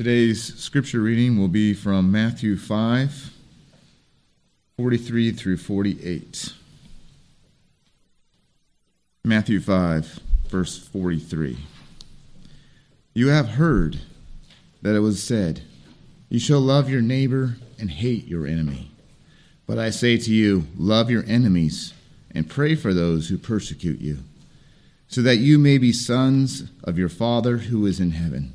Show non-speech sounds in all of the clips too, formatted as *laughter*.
Today's scripture reading will be from Matthew 5, 43 through 48. Matthew 5, verse 43. You have heard that it was said, You shall love your neighbor and hate your enemy. But I say to you, love your enemies and pray for those who persecute you, so that you may be sons of your Father who is in heaven.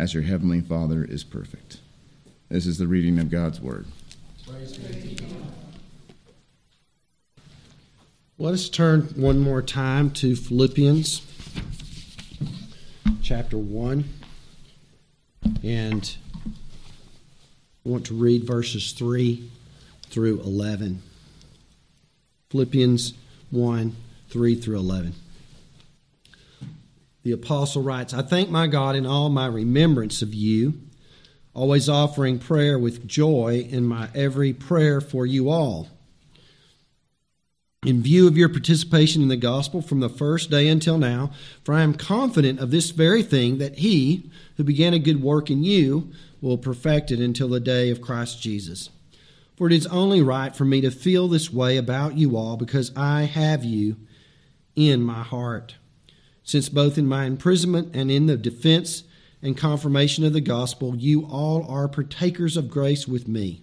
as your heavenly Father is perfect. This is the reading of God's Word. Let us turn one more time to Philippians chapter 1. And I want to read verses 3 through 11. Philippians 1 3 through 11 the apostle writes, I thank my God in all my remembrance of you, always offering prayer with joy in my every prayer for you all. In view of your participation in the gospel from the first day until now, for I am confident of this very thing that he who began a good work in you will perfect it until the day of Christ Jesus. For it is only right for me to feel this way about you all because I have you in my heart since both in my imprisonment and in the defense and confirmation of the gospel, you all are partakers of grace with me.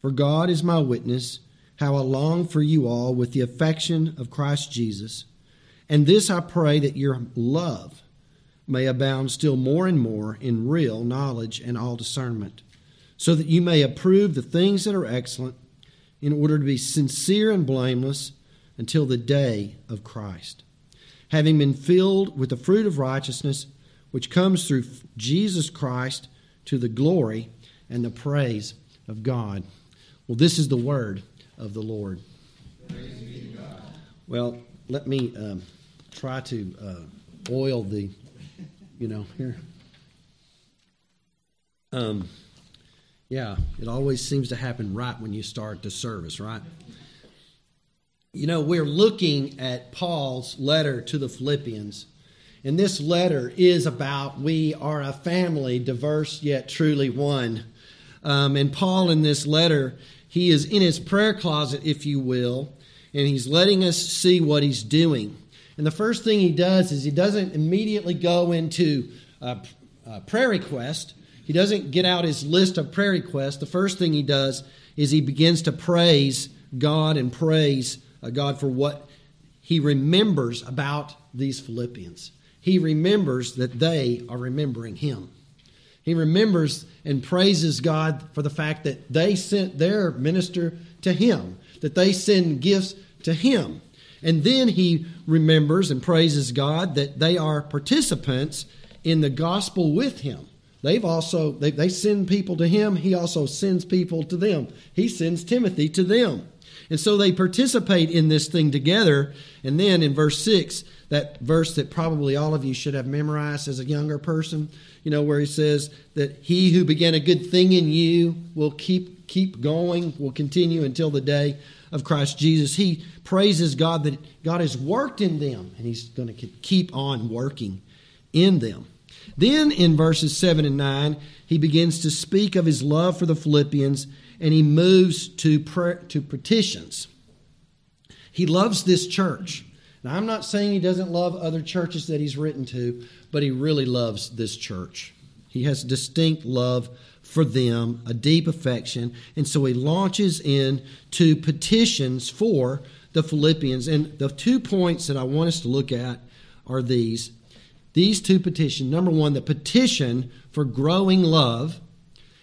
For God is my witness, how I long for you all with the affection of Christ Jesus. And this I pray that your love may abound still more and more in real knowledge and all discernment, so that you may approve the things that are excellent, in order to be sincere and blameless until the day of Christ having been filled with the fruit of righteousness which comes through Jesus Christ to the glory and the praise of God. Well, this is the word of the Lord. Well, let me um, try to uh, oil the, you know, here. Um, yeah, it always seems to happen right when you start the service, right? You know, we're looking at Paul's letter to the Philippians. And this letter is about we are a family, diverse yet truly one. Um, and Paul, in this letter, he is in his prayer closet, if you will, and he's letting us see what he's doing. And the first thing he does is he doesn't immediately go into a, a prayer request. He doesn't get out his list of prayer requests. The first thing he does is he begins to praise God and praise Uh, God for what he remembers about these Philippians. He remembers that they are remembering him. He remembers and praises God for the fact that they sent their minister to him, that they send gifts to him. And then he remembers and praises God that they are participants in the gospel with him. They've also they, they send people to him, he also sends people to them. He sends Timothy to them. And so they participate in this thing together. And then in verse 6, that verse that probably all of you should have memorized as a younger person, you know, where he says that he who began a good thing in you will keep keep going, will continue until the day of Christ Jesus. He praises God that God has worked in them and he's going to keep on working in them. Then in verses 7 and 9, he begins to speak of his love for the Philippians and he moves to, to petitions. He loves this church. Now, I'm not saying he doesn't love other churches that he's written to, but he really loves this church. He has distinct love for them, a deep affection, and so he launches into petitions for the Philippians. And the two points that I want us to look at are these. These two petitions. Number one, the petition for growing love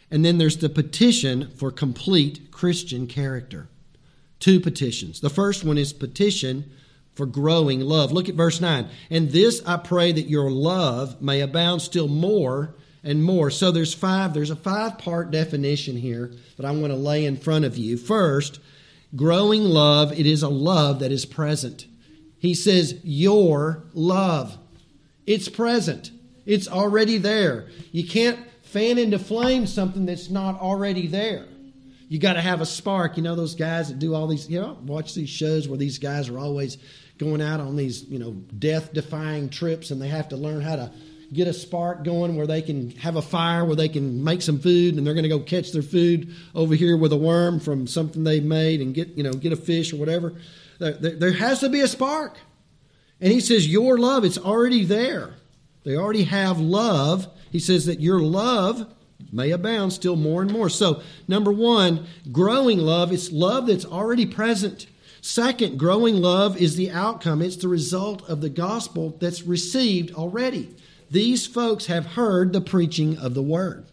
and then there's the petition for complete Christian character. Two petitions. The first one is petition for growing love. Look at verse 9. And this I pray that your love may abound still more and more. So there's five, there's a five part definition here that I want to lay in front of you. First, growing love, it is a love that is present. He says, Your love. It's present, it's already there. You can't fan into flame something that's not already there. You got to have a spark. You know those guys that do all these. You know, watch these shows where these guys are always going out on these you know death-defying trips, and they have to learn how to get a spark going where they can have a fire, where they can make some food, and they're going to go catch their food over here with a worm from something they've made, and get you know get a fish or whatever. There, there, there has to be a spark, and he says your love it's already there. They already have love. He says that your love may abound still more and more. So, number one, growing love, it's love that's already present. Second, growing love is the outcome, it's the result of the gospel that's received already. These folks have heard the preaching of the word.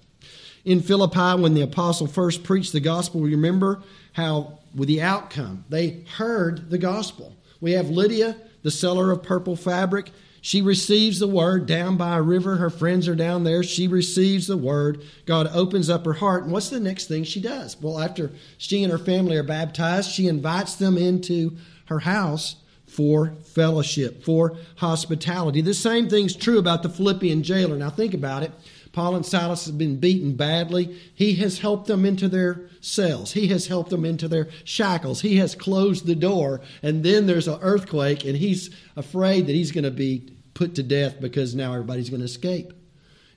In Philippi, when the apostle first preached the gospel, remember how, with the outcome, they heard the gospel. We have Lydia, the seller of purple fabric. She receives the word down by a river. Her friends are down there. She receives the word. God opens up her heart. And what's the next thing she does? Well, after she and her family are baptized, she invites them into her house for fellowship, for hospitality. The same thing's true about the Philippian jailer. Now, think about it. Paul and Silas have been beaten badly. He has helped them into their cells. He has helped them into their shackles. He has closed the door. And then there's an earthquake, and he's afraid that he's going to be put to death because now everybody's going to escape.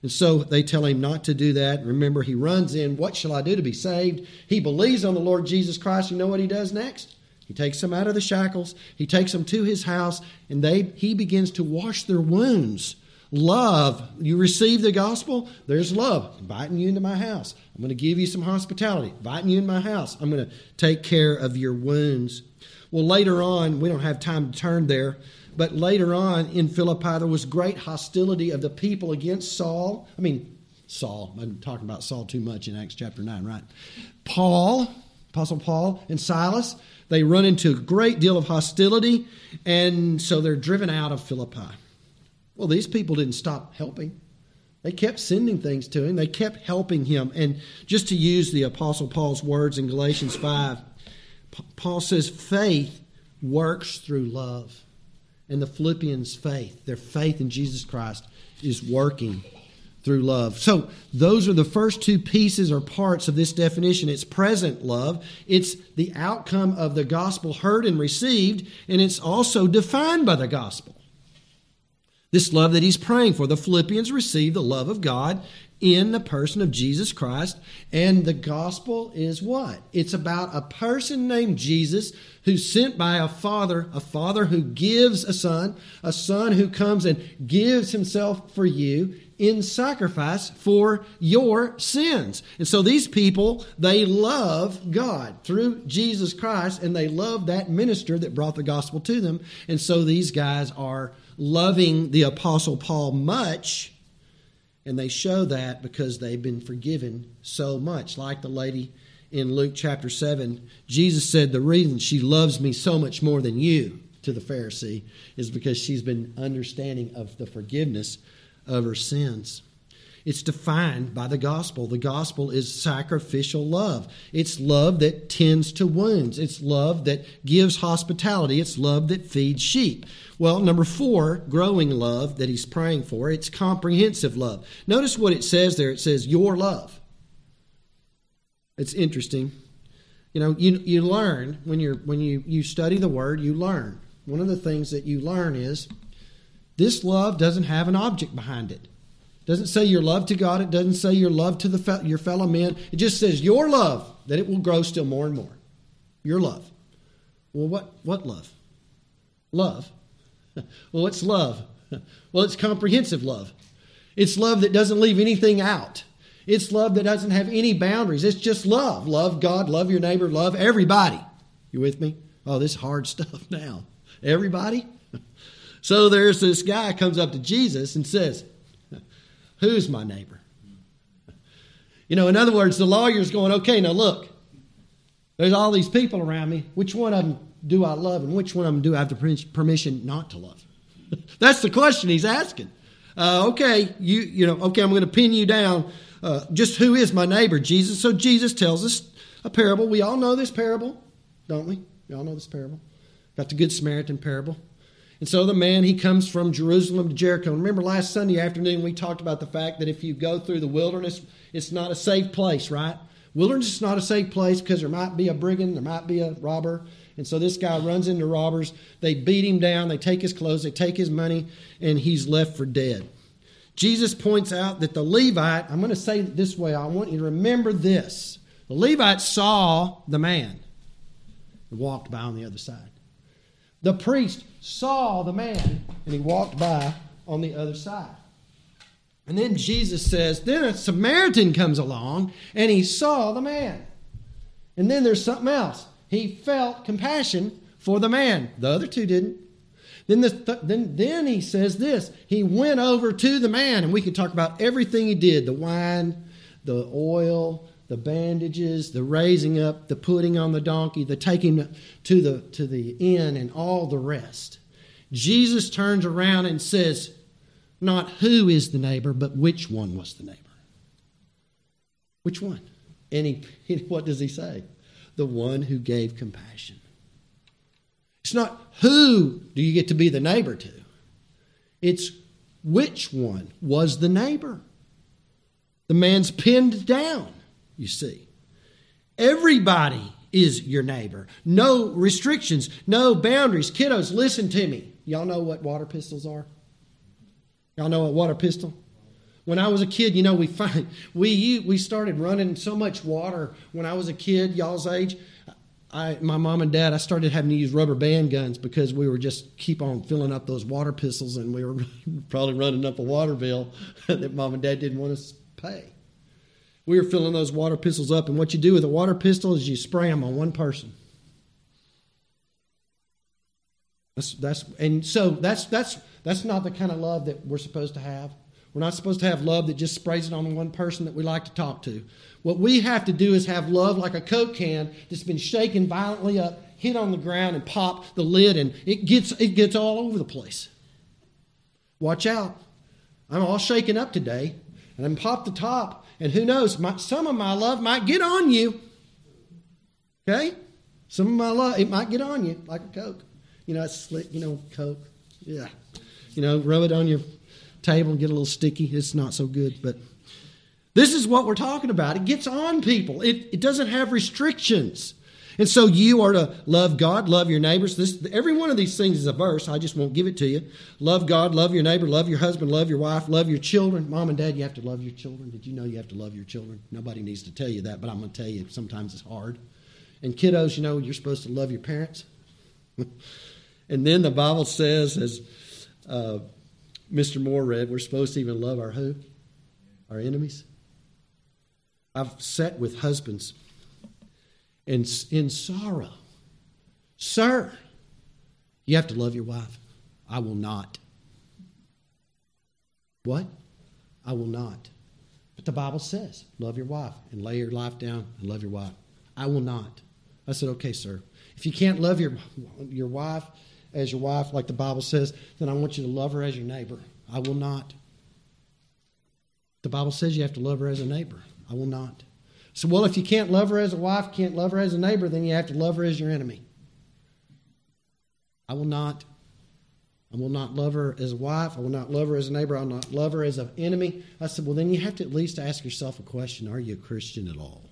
And so they tell him not to do that. Remember, he runs in, What shall I do to be saved? He believes on the Lord Jesus Christ. You know what he does next? He takes them out of the shackles, he takes them to his house, and they he begins to wash their wounds. Love. You receive the gospel, there's love. Inviting you into my house. I'm going to give you some hospitality. Inviting you in my house. I'm going to take care of your wounds. Well, later on, we don't have time to turn there, but later on in Philippi, there was great hostility of the people against Saul. I mean, Saul. I'm talking about Saul too much in Acts chapter 9, right? Paul, Apostle Paul, and Silas, they run into a great deal of hostility, and so they're driven out of Philippi. Well, these people didn't stop helping. They kept sending things to him, they kept helping him. And just to use the Apostle Paul's words in Galatians 5, Paul says, faith works through love and the Philippians' faith, their faith in Jesus Christ, is working through love. So, those are the first two pieces or parts of this definition. It's present love, it's the outcome of the gospel heard and received, and it's also defined by the gospel. This love that he's praying for. The Philippians received the love of God in the person of Jesus Christ. And the gospel is what? It's about a person named Jesus who's sent by a father, a father who gives a son, a son who comes and gives himself for you in sacrifice for your sins. And so these people, they love God through Jesus Christ and they love that minister that brought the gospel to them. And so these guys are loving the apostle Paul much and they show that because they've been forgiven so much. Like the lady in Luke chapter 7, Jesus said, The reason she loves me so much more than you to the Pharisee is because she's been understanding of the forgiveness of her sins. It's defined by the gospel. The gospel is sacrificial love. It's love that tends to wounds. It's love that gives hospitality. It's love that feeds sheep. Well, number four, growing love that he's praying for, it's comprehensive love. Notice what it says there. It says, Your love. It's interesting. You know, you, you learn when you're when you, you study the word, you learn. One of the things that you learn is this love doesn't have an object behind it doesn't say your love to God. It doesn't say your love to the your fellow men. It just says your love, that it will grow still more and more. Your love. Well, what, what love? Love. *laughs* well, what's love? *laughs* well, it's comprehensive love. It's love that doesn't leave anything out. It's love that doesn't have any boundaries. It's just love. Love God, love your neighbor, love everybody. You with me? Oh, this hard *laughs* stuff now. Everybody? so there's this guy comes up to Jesus and says, Who's my neighbor? You know, in other words, the lawyer's going, okay, now look, there's all these people around me. Which one of them do I love and which one of them do I have the permission not to love? *laughs* That's the question he's asking. Uh, okay, you you know, okay, I'm going to pin you down. Uh, just who is my neighbor, Jesus? So Jesus tells us a parable. We all know this parable, don't we? We all know this parable. Got the Good Samaritan parable. And so the man, he comes from Jerusalem to Jericho. Remember last Sunday afternoon, we talked about the fact that if you go through the wilderness, it's not a safe place, right? Wilderness is not a safe place because there might be a brigand, there might be a robber. And so this guy runs into robbers. They beat him down, they take his clothes, they take his money, and he's left for dead. Jesus points out that the Levite, I'm going to say it this way, I want you to remember this. The Levite saw the man and walked by on the other side. The priest saw the man and he walked by on the other side. And then Jesus says, then a Samaritan comes along and he saw the man. And then there's something else. He felt compassion for the man. The other two didn't. Then, this, then, then he says this he went over to the man, and we could talk about everything he did the wine, the oil, the bandages, the raising up, the putting on the donkey, the taking to the, to the inn, and all the rest. Jesus turns around and says, Not who is the neighbor, but which one was the neighbor. Which one? And he, *laughs* what does he say? The one who gave compassion. It's not who do you get to be the neighbor to, it's which one was the neighbor. The man's pinned down you see. Everybody is your neighbor. No restrictions, no boundaries. Kiddos, listen to me. Y'all know what water pistols are? Y'all know what water pistol? When I was a kid, you know, we find *laughs* we we started running so much water when I was a kid, y'all's age. I, my mom and dad, I started having to use rubber band guns because we were just keep on filling up those water pistols, and we were *laughs* probably running up a water bill *laughs* that mom and dad didn't want us to pay we were filling those water pistols up. And what you do with a water pistol is you spray them on one person. That's, that's and so that's that's that's not the kind of love that we're supposed to have. We're not supposed to have love that just sprays it on one person that we like to talk to. What we have to do is have love like a Coke can that's been shaken violently up, hit on the ground, and pop the lid, and it gets it gets all over the place. Watch out! I'm all shaken up today, and I'm pop the top, and who knows, my, some of my love might get on you. Okay? Some of my love, it might get on you like a Coke. You know, it's slick, you know, Coke. Yeah. You know, rub it on your table and get a little sticky. It's not so good. But this is what we're talking about. It gets on people, it, it doesn't have restrictions. And so you are to love God, love your neighbors. This, every one of these things is a verse. I just won't give it to you. Love God, love your neighbor, love your husband, love your wife, love your children. Mom and dad, you have to love your children. Did you know you have to love your children? Nobody needs to tell you that, but I'm going to tell you sometimes it's hard. And kiddos, you know, you're supposed to love your parents. *laughs* and then the Bible says, as uh, Mr. Moore read, we're supposed to even love our who? Our enemies. I've sat with husbands in, in sorrow. Sir, you have to love your wife. I will not. What? I will not. But the Bible says, love your wife and lay your life down and love your wife. I will not. I said, okay, sir. If you can't love your, your wife as your wife, like the Bible says, then I want you to love her as your neighbor. I will not. The Bible says you have to love her as a neighbor. I will not. So, well, if you can't love her as a wife, can't love her as a neighbor, then you have to love her as your enemy. I will not. I will not love her as a wife. I will not love her as a neighbor. I will not love her as an enemy. I said, well, then you have to at least ask yourself a question Are you a Christian at all?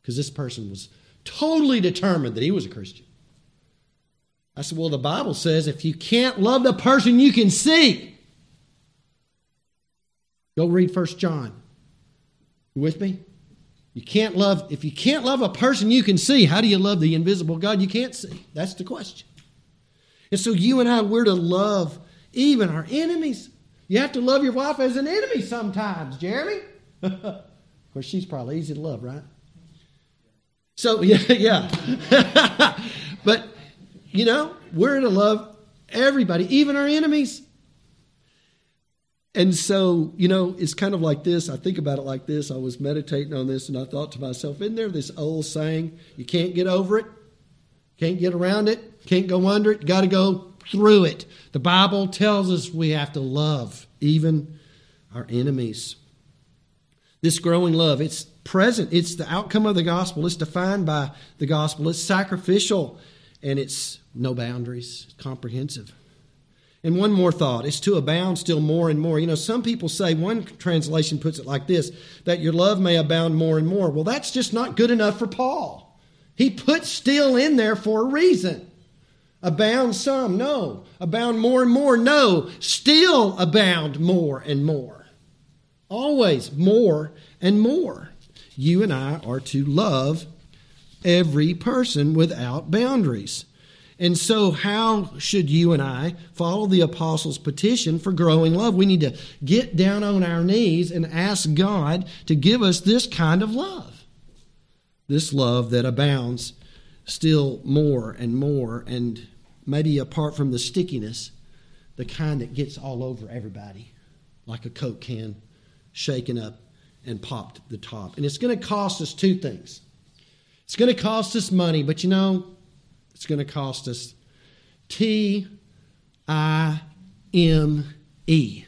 Because this person was totally determined that he was a Christian. I said, well, the Bible says if you can't love the person you can see, go read First John. You with me? You can't love, if you can't love a person you can see, how do you love the invisible God you can't see? That's the question. And so you and I, we're to love even our enemies. You have to love your wife as an enemy sometimes, Jeremy. *laughs* of course, she's probably easy to love, right? So, *laughs* yeah, yeah. *laughs* but, you know, we're to love everybody, even our enemies. And so, you know, it's kind of like this. I think about it like this. I was meditating on this and I thought to myself, isn't there this old saying, you can't get over it, can't get around it, can't go under it, got to go through it. The Bible tells us we have to love even our enemies. This growing love, it's present. It's the outcome of the gospel. It's defined by the gospel. It's sacrificial and it's no boundaries, it's comprehensive. And one more thought it's to abound still more and more. You know, some people say, one translation puts it like this that your love may abound more and more. Well, that's just not good enough for Paul. He put still in there for a reason. Abound some, no. Abound more and more, no. Still abound more and more. Always more and more. You and I are to love every person without boundaries. And so, how should you and I follow the apostles' petition for growing love? We need to get down on our knees and ask God to give us this kind of love. This love that abounds still more and more, and maybe apart from the stickiness, the kind that gets all over everybody, like a Coke can shaken up and popped the top. And it's going to cost us two things. It's going to cost us money, but you know, it's going to cost us T I M E.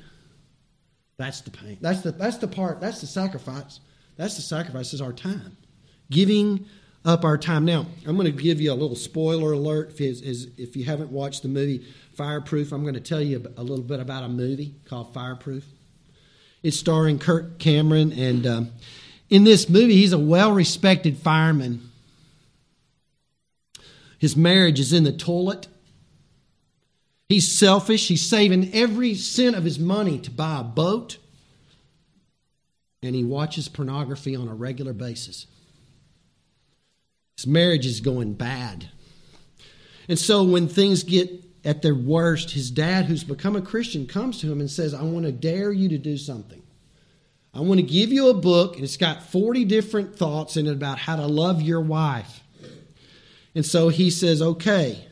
That's the pain. That's the, that's the part, that's the sacrifice. That's the sacrifice is our time. Giving up our time. Now, I'm going to give you a little spoiler alert. If, if you haven't watched the movie Fireproof, I'm going to tell you a little bit about a movie called Fireproof. It's starring Kirk Cameron, and um, in this movie, he's a well respected fireman his marriage is in the toilet. He's selfish. He's saving every cent of his money to buy a boat. And he watches pornography on a regular basis. His marriage is going bad. And so when things get at their worst, his dad, who's become a Christian, comes to him and says, I want to dare you to do something. I want to give you a book, and it's got 40 different thoughts in it about how to love your wife. And so he says, okay.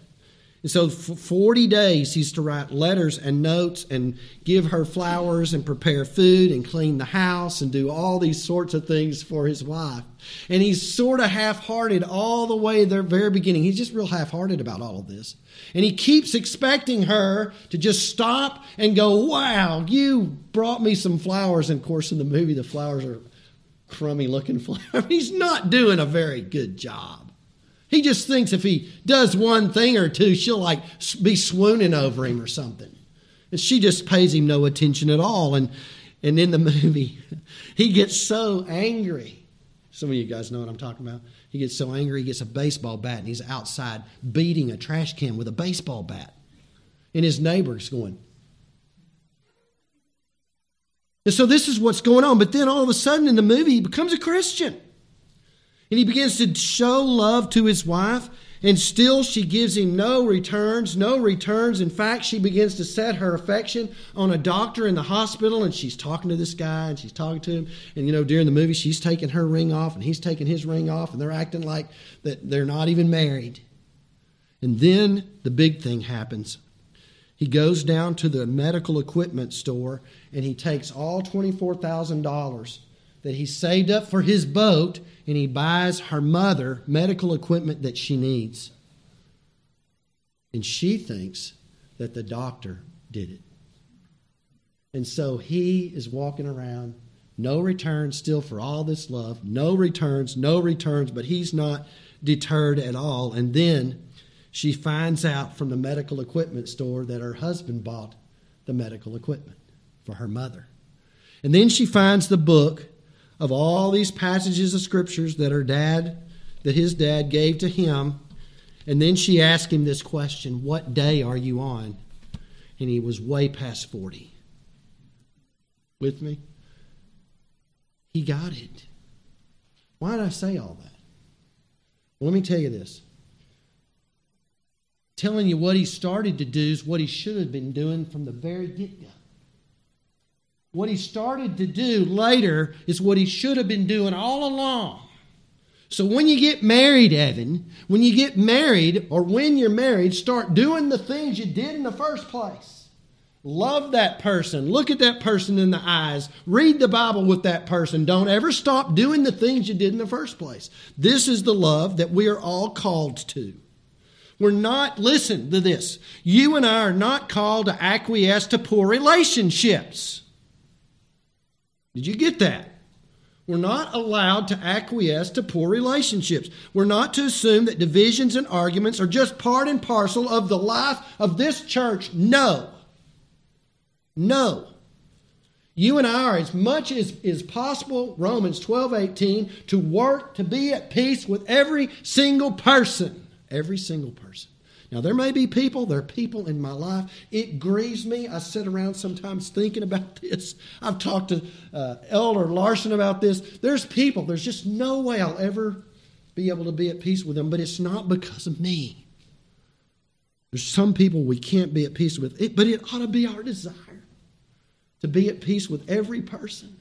And so for 40 days, he's to write letters and notes and give her flowers and prepare food and clean the house and do all these sorts of things for his wife. And he's sort of half hearted all the way the very beginning. He's just real half hearted about all of this. And he keeps expecting her to just stop and go, Wow, you brought me some flowers. And of course, in the movie, the flowers are crummy looking *laughs* flowers. he's not doing a very good job. He just thinks if he does one thing or two, she'll like be swooning over him or something. And she just pays him no attention at all. And, and in the *laughs* movie, he gets so angry. Some of you guys know what I'm talking about. He gets so angry, he gets a baseball bat and he's outside beating a trash can with a baseball bat. And his neighbor's going. And so this is what's going on. But then all of a sudden in the movie, he becomes a Christian. And he begins to show love to his wife, and still she gives him no returns, no returns. In fact, she begins to set her affection on a doctor in the hospital, and she's talking to this guy, and she's talking to him. And you know, during the movie, she's taking her ring off, and he's taking his ring off, and they're acting like that they're not even married. And then the big thing happens. He goes down to the medical equipment store and he takes all $24,000 that he saved up for his boat and he buys her mother medical equipment that she needs. And she thinks that the doctor did it. And so he is walking around, no returns still for all this love, no returns, no returns, but he's not deterred at all. And then she finds out from the medical equipment store that her husband bought the medical equipment for her mother. And then she finds the book of all these passages of scriptures that her dad, that his dad gave to him. And then she asked him this question What day are you on? And he was way past 40. With me? He got it. Why did I say all that? Well, let me tell you this. Telling you what he started to do is what he should have been doing from the very get go. What he started to do later is what he should have been doing all along. So when you get married, Evan, when you get married or when you're married, start doing the things you did in the first place. Love that person. Look at that person in the eyes. Read the Bible with that person. Don't ever stop doing the things you did in the first place. This is the love that we are all called to. We're not, listen to this. You and I are not called to acquiesce to poor relationships. Did you get that? We're not allowed to acquiesce to poor relationships. We're not to assume that divisions and arguments are just part and parcel of the life of this church. No. No. You and I are, as much as is possible, Romans 12 18, to work to be at peace with every single person. Every single person. Now, there may be people, there are people in my life. It grieves me. I sit around sometimes thinking about *laughs* this. I've talked to uh, Elder Larson about this. There's people, there's just no way I'll ever be able to be at peace with them, but it's not because of me. There's some people we can't be at peace with, it, but it ought to be our desire to be at peace with every person.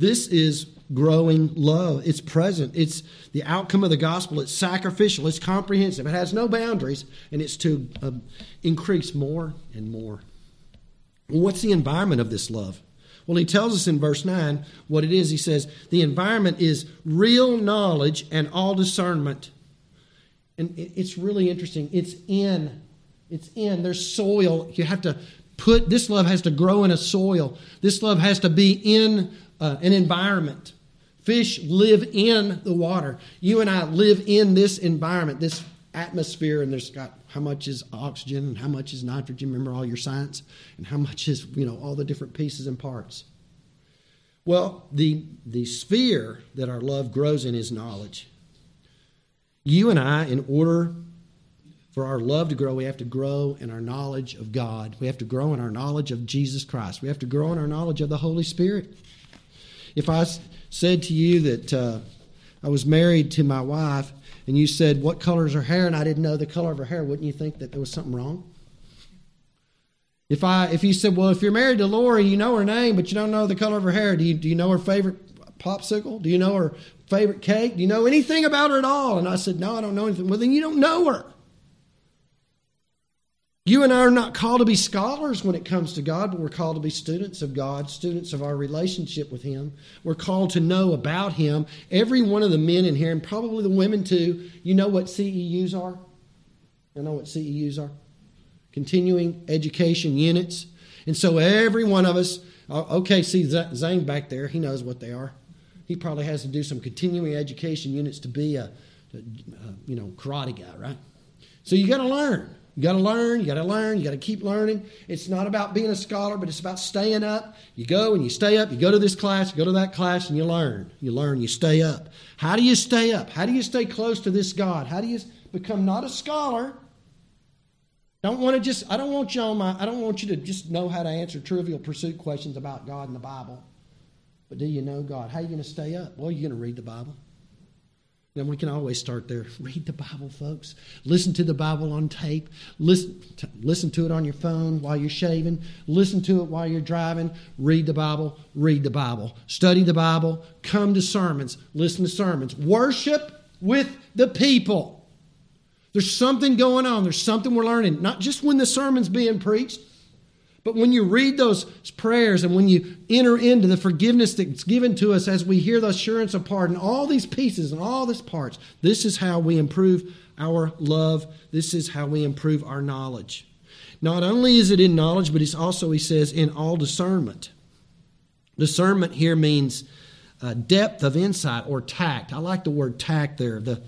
This is growing love. It's present. It's the outcome of the gospel. It's sacrificial. It's comprehensive. It has no boundaries, and it's to uh, increase more and more. What's the environment of this love? Well, he tells us in verse 9 what it is. He says, The environment is real knowledge and all discernment. And it's really interesting. It's in. It's in. There's soil. You have to put, this love has to grow in a soil. This love has to be in uh, an environment. Fish live in the water. You and I live in this environment, this atmosphere, and there's got how much is oxygen and how much is nitrogen. Remember all your science and how much is you know all the different pieces and parts. Well, the the sphere that our love grows in is knowledge. You and I, in order for our love to grow, we have to grow in our knowledge of God. We have to grow in our knowledge of Jesus Christ. We have to grow in our knowledge of the Holy Spirit. If I said to you that uh, I was married to my wife and you said, What color is her hair? and I didn't know the color of her hair, wouldn't you think that there was something wrong? If, I, if you said, Well, if you're married to Lori, you know her name, but you don't know the color of her hair, do you, do you know her favorite popsicle? Do you know her favorite cake? Do you know anything about her at all? And I said, No, I don't know anything. Well, then you don't know her. You and I are not called to be scholars when it comes to God, but we're called to be students of God, students of our relationship with Him. We're called to know about Him. Every one of the men in here, and probably the women too, you know what CEUs are? You know what CEUs are? Continuing Education Units. And so every one of us, uh, okay, see Zane back there, he knows what they are. He probably has to do some continuing education units to be a, a you know, karate guy, right? So you got to learn. You got to learn, you got to learn, you got to keep learning. It's not about being a scholar, but it's about staying up. You go and you stay up, you go to this class, you go to that class, and you learn. You learn, you stay up. How do you stay up? How do you stay close to this God? How do you become not a scholar? Don't want to just, I don't want you on my, I don't want you to just know how to answer trivial pursuit questions about God and the Bible. But do you know God? How are you going to stay up? Well, you're going to read the Bible. Then we can always start there. *laughs* Read the Bible, folks. Listen to the Bible on tape. Listen to, listen to it on your phone while you're shaving. Listen to it while you're driving. Read the Bible. Read the Bible. Study the Bible. Come to sermons. Listen to sermons. Worship with the people. There's something going on. There's something we're learning. Not just when the sermon's being preached, but when you read those prayers and when you enter into the forgiveness that's given to us as we hear the assurance of pardon, all these pieces and all these parts, this is how we improve our love. This is how we improve our knowledge. Not only is it in knowledge, but it's also, he says, in all discernment. Discernment here means uh, depth of insight or tact. I like the word tact there. The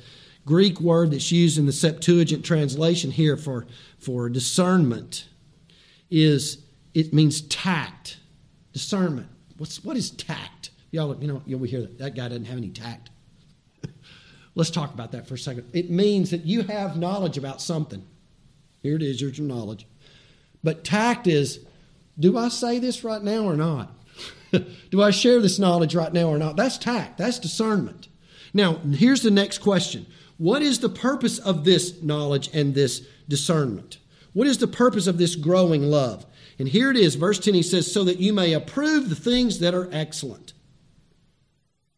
Greek word that's used in the Septuagint translation here for, for discernment is it means tact, discernment. What's what is tact? Y'all, you know, you'll hear that that guy doesn't have any tact. *laughs* Let's talk about that for a second. It means that you have knowledge about something. Here it is, here's your knowledge. But tact is, do I say this right now or not? *laughs* do I share this knowledge right now or not? That's tact. That's discernment. Now, here's the next question. What is the purpose of this knowledge and this discernment? What is the purpose of this growing love? And here it is, verse 10, he says, So that you may approve the things that are excellent.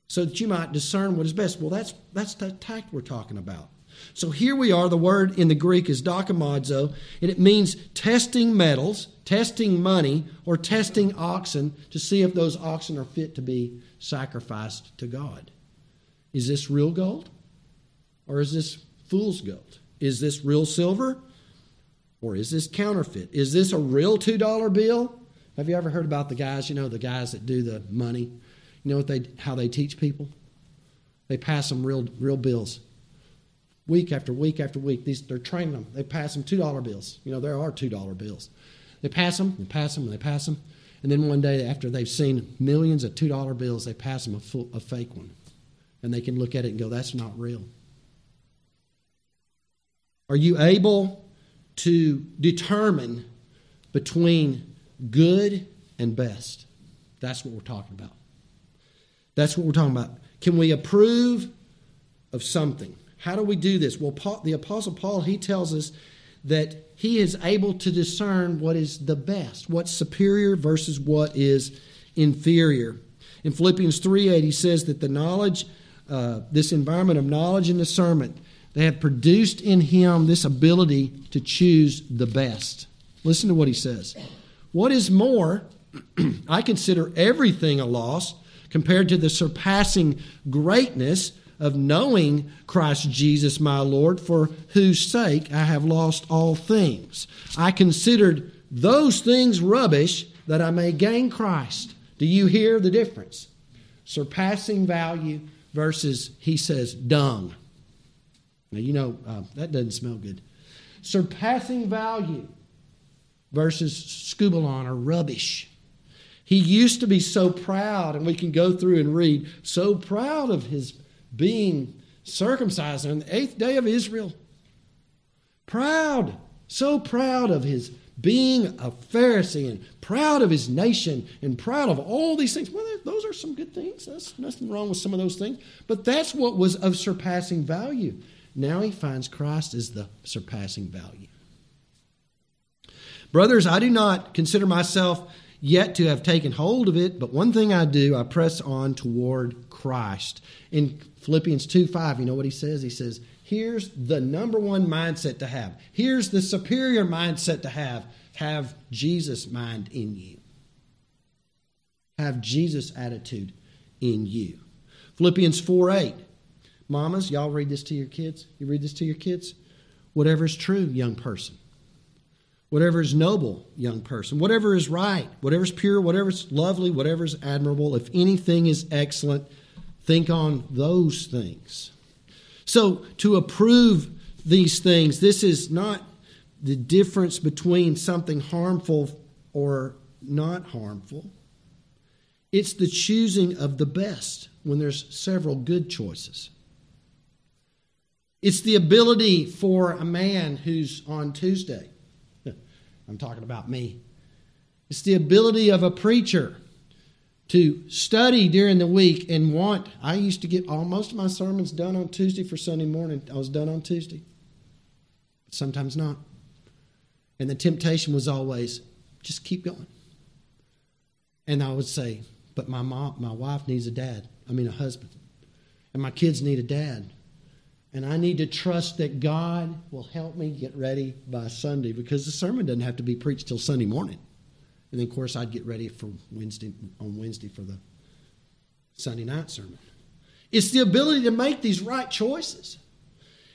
So that you might discern what is best. Well, that's, that's the tact we're talking about. So here we are. The word in the Greek is dokimazo, and it means testing metals, testing money, or testing oxen to see if those oxen are fit to be sacrificed to God. Is this real gold? Or is this fool's gold. Is this real silver or is this counterfeit? Is this a real $2 bill? Have you ever heard about the guys, you know, the guys that do the money? You know what they how they teach people? They pass them real real bills. Week after week after week. These they're training them. They pass them two dollar bills. You know, there are two dollar bills. They pass them, they pass them, and they pass them. And then one day after they've seen millions of two dollar bills, they pass them a, full, a fake one. And they can look at it and go, that's not real. Are you able to determine between good and best? That's what we're talking about. That's what we're talking about. Can we approve of something? How do we do this? Well, Paul, the Apostle Paul, he tells us that he is able to discern what is the best, what's superior versus what is inferior. In Philippians 3:8, he says that the knowledge, uh, this environment of knowledge and discernment, they have produced in him this ability to choose the best. Listen to what he says. What is more, *clears throat* I consider everything a loss compared to the surpassing greatness of knowing Christ Jesus my Lord, for whose sake I have lost all things. I considered those things rubbish that I may gain Christ. Do you hear the difference? Surpassing value versus, he says, dung. Now, you know, uh, that doesn't smell good. Surpassing value versus scubalon or rubbish. He used to be so proud, and we can go through and read, so proud of his being circumcised on the eighth day of Israel. Proud, so proud of his being a Pharisee and proud of his nation and proud of all these things. Well, those are some good things. There's nothing wrong with some of those things. But that's what was of surpassing value. Now he finds Christ as the surpassing value. Brothers, I do not consider myself yet to have taken hold of it, but one thing I do, I press on toward Christ. In Philippians 2 5, you know what he says? He says, Here's the number one mindset to have. Here's the superior mindset to have. Have Jesus' mind in you. Have Jesus' attitude in you. Philippians 4 8. Mamas, y'all read this to your kids? You read this to your kids? Whatever is true, young person. Whatever is noble, young person. Whatever is right. Whatever is pure. Whatever is lovely. Whatever is admirable. If anything is excellent, think on those things. So, to approve these things, this is not the difference between something harmful or not harmful. It's the choosing of the best when there's several good choices. It's the ability for a man who's on Tuesday. *laughs* I'm talking about me. It's the ability of a preacher to study during the week and want. I used to get all most of my sermons done on Tuesday for Sunday morning. I was done on Tuesday. Sometimes not. And the temptation was always just keep going. And I would say, but my mom, my wife needs a dad. I mean a husband. And my kids need a dad. And I need to trust that God will help me get ready by Sunday because the sermon doesn't have to be preached till Sunday morning. And then, of course, I'd get ready for Wednesday on Wednesday for the Sunday night sermon. It's the ability to make these right choices.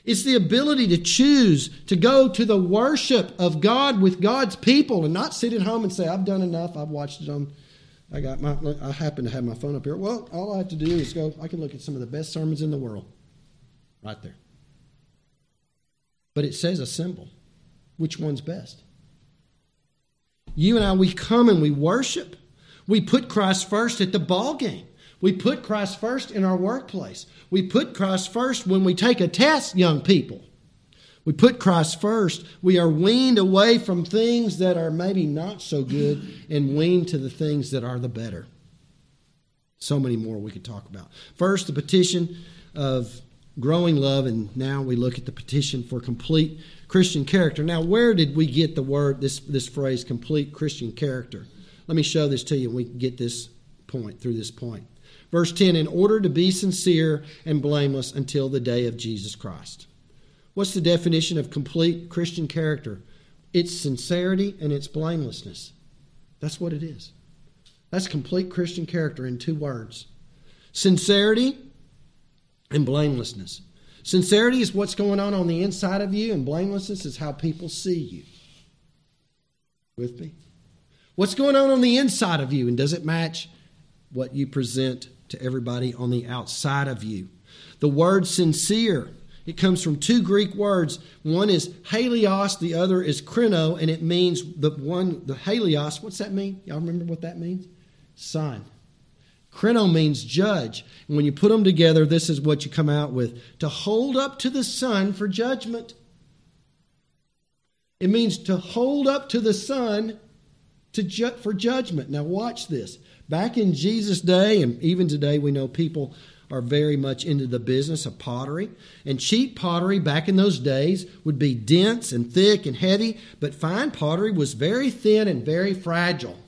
It's the ability to choose to go to the worship of God with God's people and not sit at home and say, I've done enough. I've watched it on, I got my, I happen to have my phone up here. Well, all I have to do is go, I can look at some of the best sermons in the world right there. But it says a symbol. Which one's best? You and I, we come and we worship. We put Christ first at the ball game. We put Christ first in our workplace. We put Christ first when we take a test, young people. We put Christ first. We are weaned away from things that are maybe not so good and weaned to the things that are the better. So many more we could talk about. First, the petition of growing love, and now we look at the petition for complete Christian character. Now, where did we get the word, this, this phrase, complete Christian character? Let me show this to you, and we can get this point through this point. Verse 10 In order to be sincere and blameless until the day of Jesus Christ. What's the definition of complete Christian character? It's sincerity and it's blamelessness. That's what it is. That's complete Christian character in two words sincerity and blamelessness. Sincerity is what's going on on the inside of you, and blamelessness is how people see you. With me? What's going on on the inside of you, and does it match what you present to everybody on the outside of you? The word sincere, it comes from two Greek words. One is halios, the other is krino, and it means the one, the halios, what's that mean? Y'all remember what that means? Sun. Krino means judge. And when you put them together, this is what you come out with to hold up to the sun for judgment. It means to hold up to the sun to ju- for judgment. Now, watch this. Back in Jesus' day, and even today, we know people are very much into the business of pottery. And cheap pottery back in those days would be dense and thick and heavy, but fine pottery was very thin and very fragile.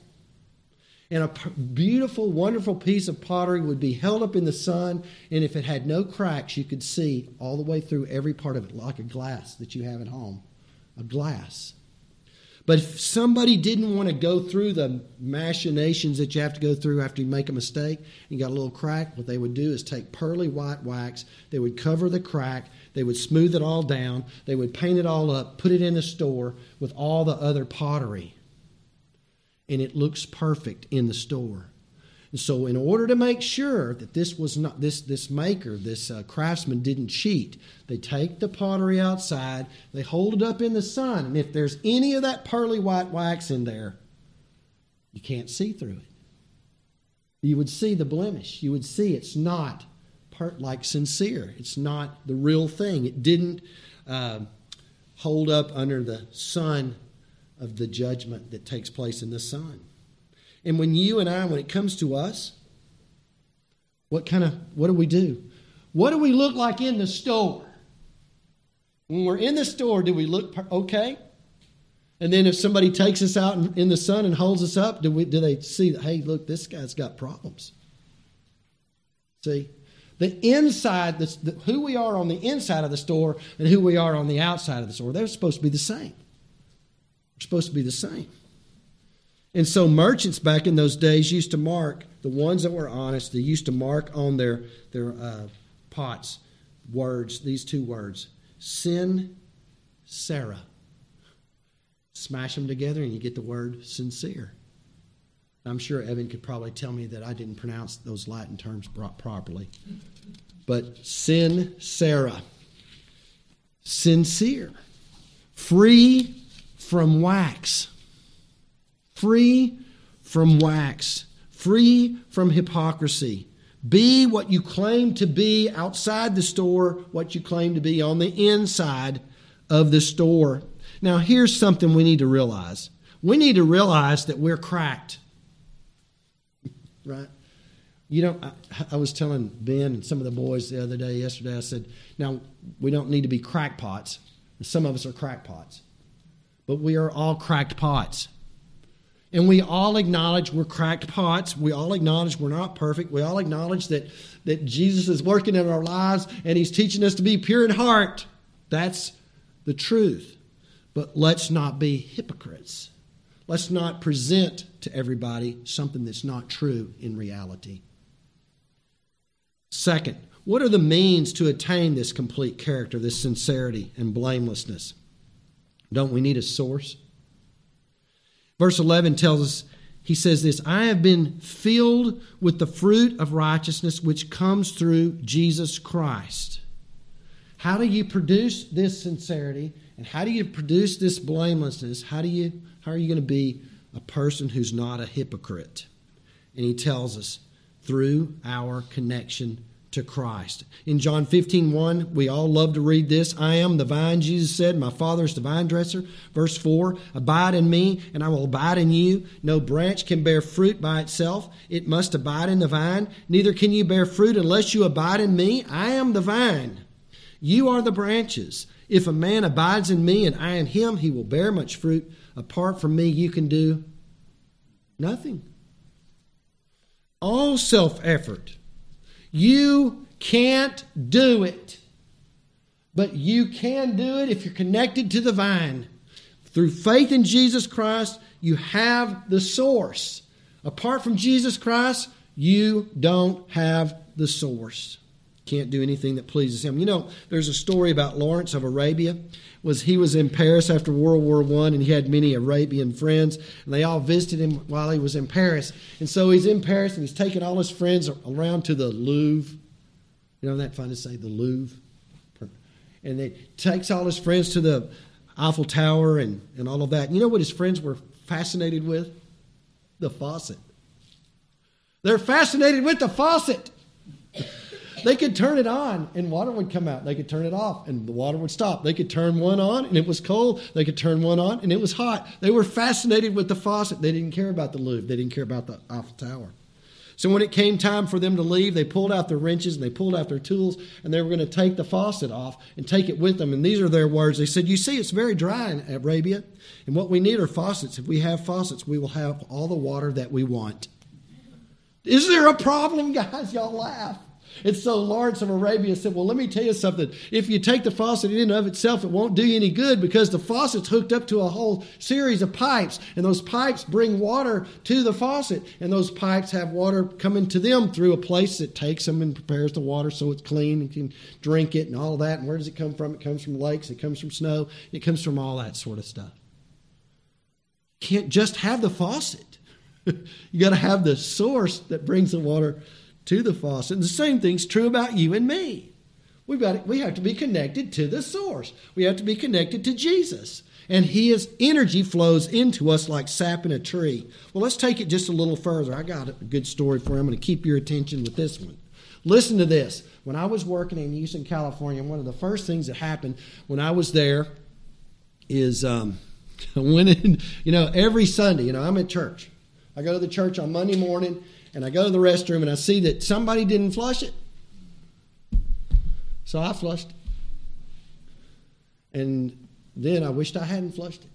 And a beautiful, wonderful piece of pottery would be held up in the sun, and if it had no cracks, you could see all the way through every part of it, like a glass that you have at home. A glass. But if somebody didn't want to go through the machinations that you have to go through after you make a mistake and got a little crack, what they would do is take pearly white wax, they would cover the crack, they would smooth it all down, they would paint it all up, put it in the store with all the other pottery. And it looks perfect in the store. And so, in order to make sure that this was not this this maker, this uh, craftsman didn't cheat, they take the pottery outside, they hold it up in the sun, and if there's any of that pearly white wax in there, you can't see through it. You would see the blemish. You would see it's not part like sincere. It's not the real thing. It didn't uh, hold up under the sun of the judgment that takes place in the sun. And when you and I, when it comes to us, what kind of, what do we do? What do we look like in the store? When we're in the store, do we look okay? And then if somebody takes us out in the sun and holds us up, do, we, do they see that, hey, look, this guy's got problems? See? The inside, the, the, who we are on the inside of the store and who we are on the outside of the store, they're supposed to be the same. Supposed to be the same. And so merchants back in those days used to mark the ones that were honest. They used to mark on their their uh, pots words, these two words, sine, cera. Smash them together, and you get the word sincere. I'm sure Evan could probably tell me that I didn't pronounce those Latin terms properly. But sine, cera. Sincere. Free from wax free from wax, free from hypocrisy. Be what you claim to be outside the store, what you claim to be on the inside of the store. Now, here's something we need to realize we need to realize that we're cracked. right? You know, I, I, was telling Ben and some of the boys the other day, yesterday, I said, now, we don't need to be crackpots. Some of us are crackpots, but we are all cracked pots. And we all acknowledge we're cracked pots. We all acknowledge we're not perfect. We all acknowledge that, that Jesus is working in our lives and he's teaching us to be pure in heart. That's the truth. But let's not be hypocrites. Let's not present to everybody something that's not true in reality. Second, what are the means to attain this complete character, this sincerity and blamelessness? Don't we need a source? Verse 11 tells us, he says this I have been filled with the fruit of righteousness which comes through Jesus Christ. How do you produce this sincerity? And how do you produce this blamelessness? How, do you, how are you going to be a person who's not a hypocrite? And he tells us through our connection to Christ. In John 15, 1, we all love to read this. I am the vine, Jesus said. My Father is the vine dresser. Verse 4, abide in me, and I will abide in you. No branch can bear fruit by itself. It must abide in the vine. Neither can you bear fruit unless you abide in me. I am the vine. You are the branches. If a man abides in me and I in him, he will bear much fruit. Apart from me, you can do nothing. All self effort you can't do it. But you can do it if you're connected to the vine. Through faith in Jesus Christ, you have the source. Apart from Jesus Christ, you don't have the source. Can't do anything that pleases him. You know, there's a story about Lawrence of Arabia. Was he was in Paris after World War One, and he had many Arabian friends, and they all visited him while he was in Paris. And so he's in Paris, and he's taking all his friends around to the Louvre. You know that fun to say, the Louvre. And he takes all his friends to the Eiffel Tower and, and all of that. You know what his friends were fascinated with? The faucet. They're fascinated with the faucet. They could turn it on and water would come out. They could turn it off and the water would stop. They could turn one on and it was cold. They could turn one on and it was hot. They were fascinated with the faucet. They didn't care about the Louvre. They didn't care about the Eiffel Tower. So when it came time for them to leave, they pulled out their wrenches and they pulled out their tools and they were going to take the faucet off and take it with them. And these are their words. They said, You see, it's very dry in Arabia. And what we need are faucets. If we have faucets, we will have all the water that we want. Is there a problem, *laughs* guys? Y'all laugh. And so Lawrence of Arabia said, Well, let me tell you something. If you take the faucet in and of itself, it won't do you any good because the faucet's hooked up to a whole series of pipes, and those pipes bring water to the faucet, and those pipes have water coming to them through a place that takes them and prepares the water so it's clean and can drink it and all that. And where does it come from? It comes from lakes, it comes from snow, it comes from all that sort of stuff. You can't just have the faucet. *laughs* you got to have the source that brings the water to the faucet. And the same thing's true about you and me. We've got to, we have to be connected to the source. We have to be connected to Jesus. And his energy flows into us like sap in a tree. Well, let's take it just a little further. I got a good story for you. I'm going to keep your attention with this one. Listen to this. When I was working in Houston, California, one of the first things that happened when I was there is um, *laughs* went in, you know, every Sunday, you know, I'm at church. I go to the church on Monday morning and I go to the restroom and I see that somebody didn't flush it. So I flushed it. And then I wished I hadn't flushed it.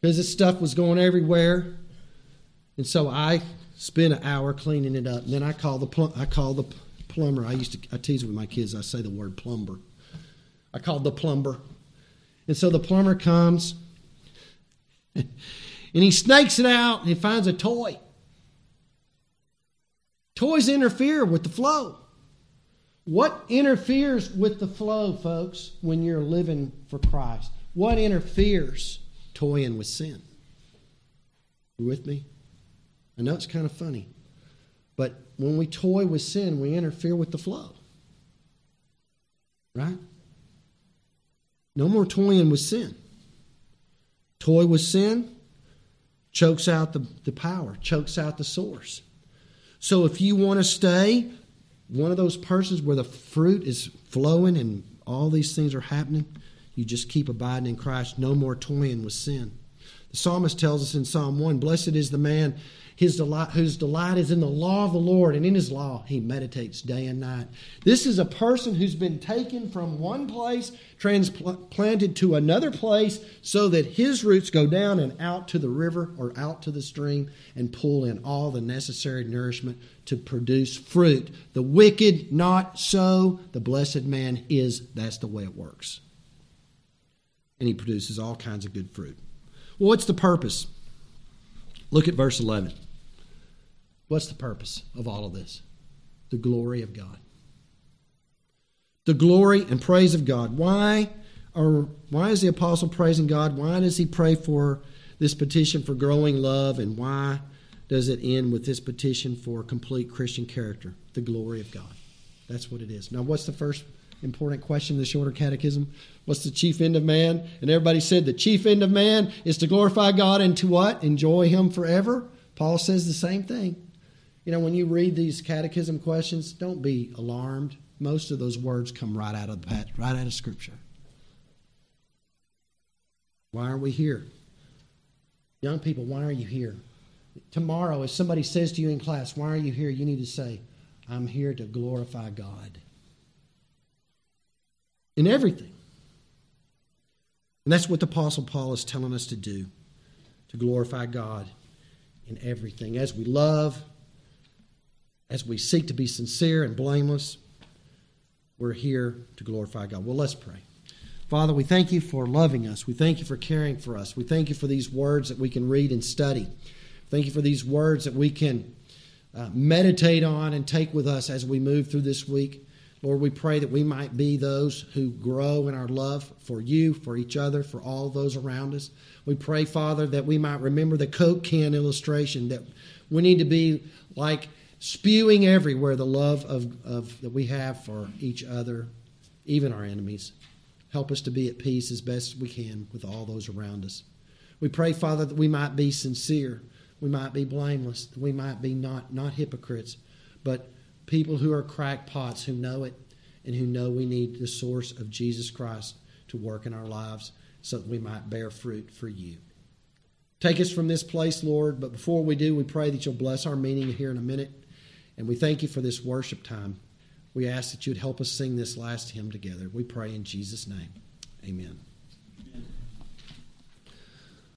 Because this stuff was going everywhere. And so I spent an hour cleaning it up. And then I call the I call the plumber. I used to I tease with my kids. I say the word plumber. I called the plumber. And so the plumber comes *laughs* and he snakes it out and he finds a toy. Toys interfere with the flow. What interferes with the flow, folks, when you're living for Christ? What interferes? Toying with sin. You with me? I know it's kind of funny, but when we toy with sin, we interfere with the flow. Right? No more toying with sin. Toy with sin chokes out the, the power, chokes out the source. So if you want to stay one of those persons where the fruit is flowing and all these things are happening, you just keep abiding in Christ, no more toying with sin. The psalmist tells us in Psalm 1 Blessed is the man his delight, whose delight is in the law of the Lord, and in his law he meditates day and night. This is a person who's been taken from one place, transplanted to another place, so that his roots go down and out to the river or out to the stream and pull in all the necessary nourishment to produce fruit. The wicked, not so. The blessed man is. That's the way it works. And he produces all kinds of good fruit. Well, what's the purpose? Look at verse 11. What's the purpose of all of this? The glory of God. The glory and praise of God. Why are why is the apostle praising God? Why does he pray for this petition for growing love and why does it end with this petition for complete Christian character? The glory of God. That's what it is. Now what's the first important question in the shorter catechism? What's the chief end of man? And everybody said the chief end of man is to glorify God and to what? Enjoy him forever. Paul says the same thing. You know, when you read these catechism questions, don't be alarmed. Most of those words come right out of the right out of Scripture. Why are we here? Young people, why are you here? Tomorrow, if somebody says to you in class, Why are you here? you need to say, I'm here to glorify God. In everything. And that's what the Apostle Paul is telling us to do to glorify God in everything. As we love, as we seek to be sincere and blameless, we're here to glorify God. Well, let's pray. Father, we thank you for loving us. We thank you for caring for us. We thank you for these words that we can read and study. Thank you for these words that we can uh, meditate on and take with us as we move through this week. Lord, we pray that we might be those who grow in our love for you, for each other, for all those around us. We pray, Father, that we might remember the Coke can illustration, that we need to be like spewing everywhere the love of, of that we have for each other, even our enemies. Help us to be at peace as best we can with all those around us. We pray, Father, that we might be sincere, we might be blameless, we might be not, not hypocrites, but people who are crackpots who know it and who know we need the source of Jesus Christ to work in our lives so that we might bear fruit for you. Take us from this place, Lord, but before we do, we pray that you'll bless our meeting here in a minute. And we thank you for this worship time. We ask that you'd help us sing this last hymn together. We pray in Jesus' name. Amen.